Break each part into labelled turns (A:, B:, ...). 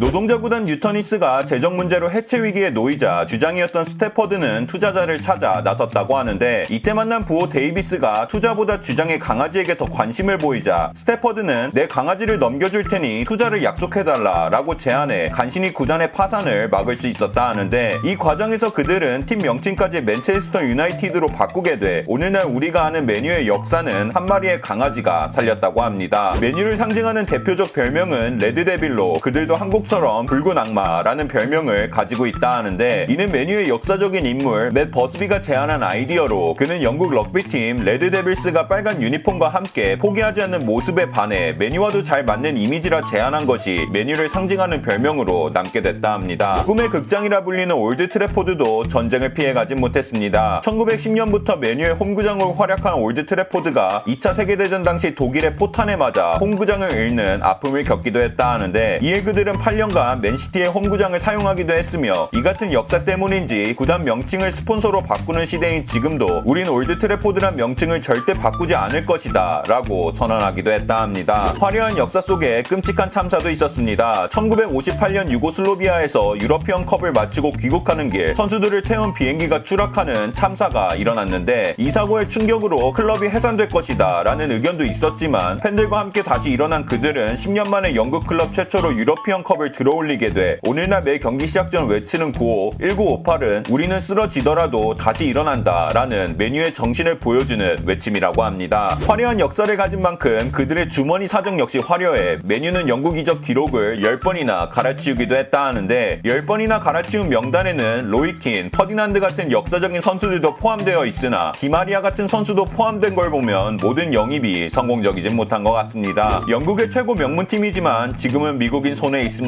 A: 노동자 구단 뉴턴 히스가 재정 문제로 해체 위기에 놓이자 주장이었던 스태퍼드는 투자자를 찾아 나섰다고 하는데 이때 만난 부호 데이비스가 투자보다 주장의 강아지에게 더 관심을 보이자 스태퍼드는 내 강아지를 넘겨줄 테니 투자를 약속해달라 라고 제안해 간신히 구단의 파산을 막을 수 있었다 하는데 이 과정에서 그들은 팀 명칭까지 맨체스터 유나이티드로 바꾸게 돼 오늘날 우리가 아는 맨유의 역사는 한 마리의 강아지가 살렸다고 합니다. 맨유를 상징하는 대표적 별명은 레드데빌로 그들도 한국 처럼 붉은 악마라는 별명을 가지고 있다 하는데 이는 맨유의 역사적인 인물 맷 버스비가 제안한 아이디어로 그는 영국 럭비팀 레드데빌스가 빨간 유니폼과 함께 포기하지 않는 모습에 반해 맨유와도 잘 맞는 이미지라 제안한 것이 맨유를 상징하는 별명으로 남게 됐다 합니다. 꿈의 극장이라 불리는 올드 트래포드도 전쟁을 피해가진 못했습니다. 1910년부터 맨유의 홈구장으로 활약한 올드 트래포드가 2차 세계대전 당시 독일의 포탄에 맞아 홈구장을 잃는 아픔을 겪기도 했다 하는데 이에 그들은 8 년간 맨시티의 홈구장을 사용하기도 했으며 이 같은 역사 때문인지 구단 명칭을 스폰서로 바꾸는 시대인 지금도 우린 올드 트래포드란 명칭을 절대 바꾸지 않을 것이다 라고 선언하기도 했다 합니다. 화려한 역사 속에 끔찍한 참사도 있었습니다. 1958년 유고슬로비아에서 유러피언 컵을 마치고 귀국하는 길 선수들을 태운 비행기가 추락하는 참사가 일어났는데 이 사고의 충격으로 클럽이 해산될 것이다 라는 의견도 있었지만 팬들과 함께 다시 일어난 그들은 10년 만에 영국 클럽 최초로 유러피언 컵을 들어올리게 돼 오늘날 매 경기 시작 전 외치는 구호 1958은 우리는 쓰러지더라도 다시 일어난다 라는 맨유의 정신을 보여주는 외침이라고 합니다. 화려한 역사를 가진 만큼 그들의 주머니 사정 역시 화려해 맨유는 영국 이적 기록을 10번이나 갈아치우기도 했다 하는데 10번이나 갈아치운 명단에는 로이 킨, 퍼디난드 같은 역사적인 선수들도 포함되어 있으나 디마리아 같은 선수도 포함된 걸 보면 모든 영입이 성공적이진 못한 것 같습니다. 영국의 최고 명문팀이지만 지금은 미국인 손에 있습니다.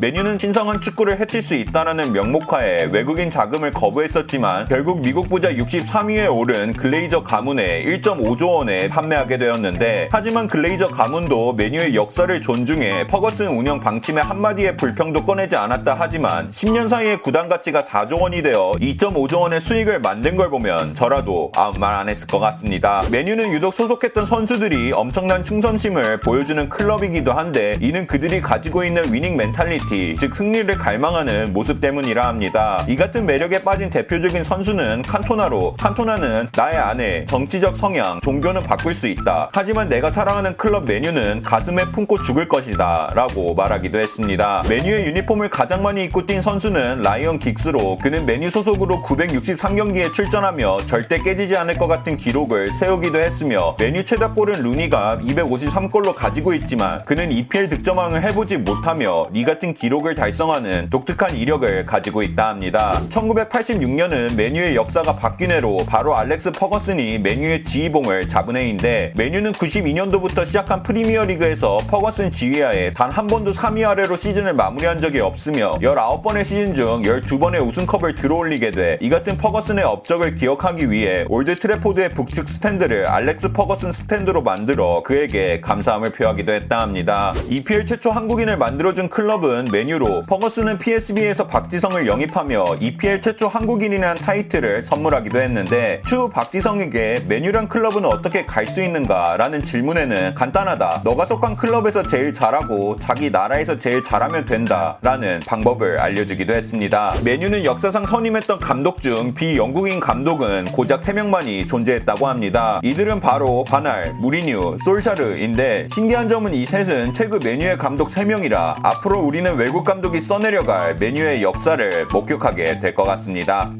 A: 맨유는 신성한 축구를 해칠 수 있다라는 명목하에 외국인 자금을 거부했었지만 결국 미국 부자 63위에 오른 글레이저 가문에 1.5조 원에 판매하게 되었는데 하지만 글레이저 가문도 맨유의 역사를 존중해 퍼거슨 운영 방침의 한마디의 불평도 꺼내지 않았다 하지만 10년 사이에 구단 가치가 4조 원이 되어 2.5조 원의 수익을 만든 걸 보면 저라도 아무 말 안 했을 것 같습니다. 맨유는 유독 소속했던 선수들이 엄청난 충성심을 보여주는 클럽이기도 한데 이는 그들이 가지고 있는 winning mentality, 즉 승리를 갈망하는 모습 때문이라 합니다. 이 같은 매력에 빠진 대표적인 선수는 칸토나로 칸토나는 나의 아내, 정치적 성향, 종교는 바꿀 수 있다. 하지만 내가 사랑하는 클럽 맨유는 가슴에 품고 죽을 것이다. 라고 말하기도 했습니다. 맨유의 유니폼을 가장 많이 입고 뛴 선수는 라이언 긱스로 그는 맨유 소속으로 963경기에 출전하며 절대 깨지지 않을 것 같은 기록을 세우기도 했으며 맨유 최다 골은 루니가 253골로 가지고 있지만 그는 EPL 득점왕을 해보지 못하며 이 같은 기록을 달성하는 독특한 이력을 가지고 있다 합니다. 1986년은 맨유의 역사가 바뀐 해로 바로 알렉스 퍼거슨이 맨유의 지휘봉을 잡은 해인데 맨유는 92년도부터 시작한 프리미어리그에서 퍼거슨 지휘하에 단 한 번도 3위 아래로 시즌을 마무리한 적이 없으며 19번의 시즌 중 12번의 우승컵을 들어올리게 돼 이 같은 퍼거슨의 업적을 기억하기 위해 올드 트래포드의 북측 스탠드를 알렉스 퍼거슨 스탠드로 만들어 그에게 감사함을 표하기도 했다 합니다. EPL 최초 한국인을 만들어준 클럽은 맨유로 퍼거슨은 PSV에서 박지성을 영입하며 EPL 최초 한국인이라는 타이틀을 선물하기도 했는데 추후 박지성에게 맨유란 클럽은 어떻게 갈 수 있는가 라는 질문에는 간단하다. 너가 속한 클럽에서 제일 잘하고 자기 나라에서 제일 잘하면 된다 라는 방법을 알려주기도 했습니다. 맨유는 역사상 선임했던 감독 중 비영국인 감독은 고작 3명만이 존재했다고 합니다. 이들은 바로 반 할, 무리뉴, 솔샤르인데 신기한 점은 이 셋은 최근 맨유의 감독 3명이라 앞으로 우리는 외국 감독이 써내려갈 메뉴의 역사를 목격하게 될 것 같습니다.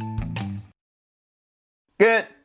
A: 끝!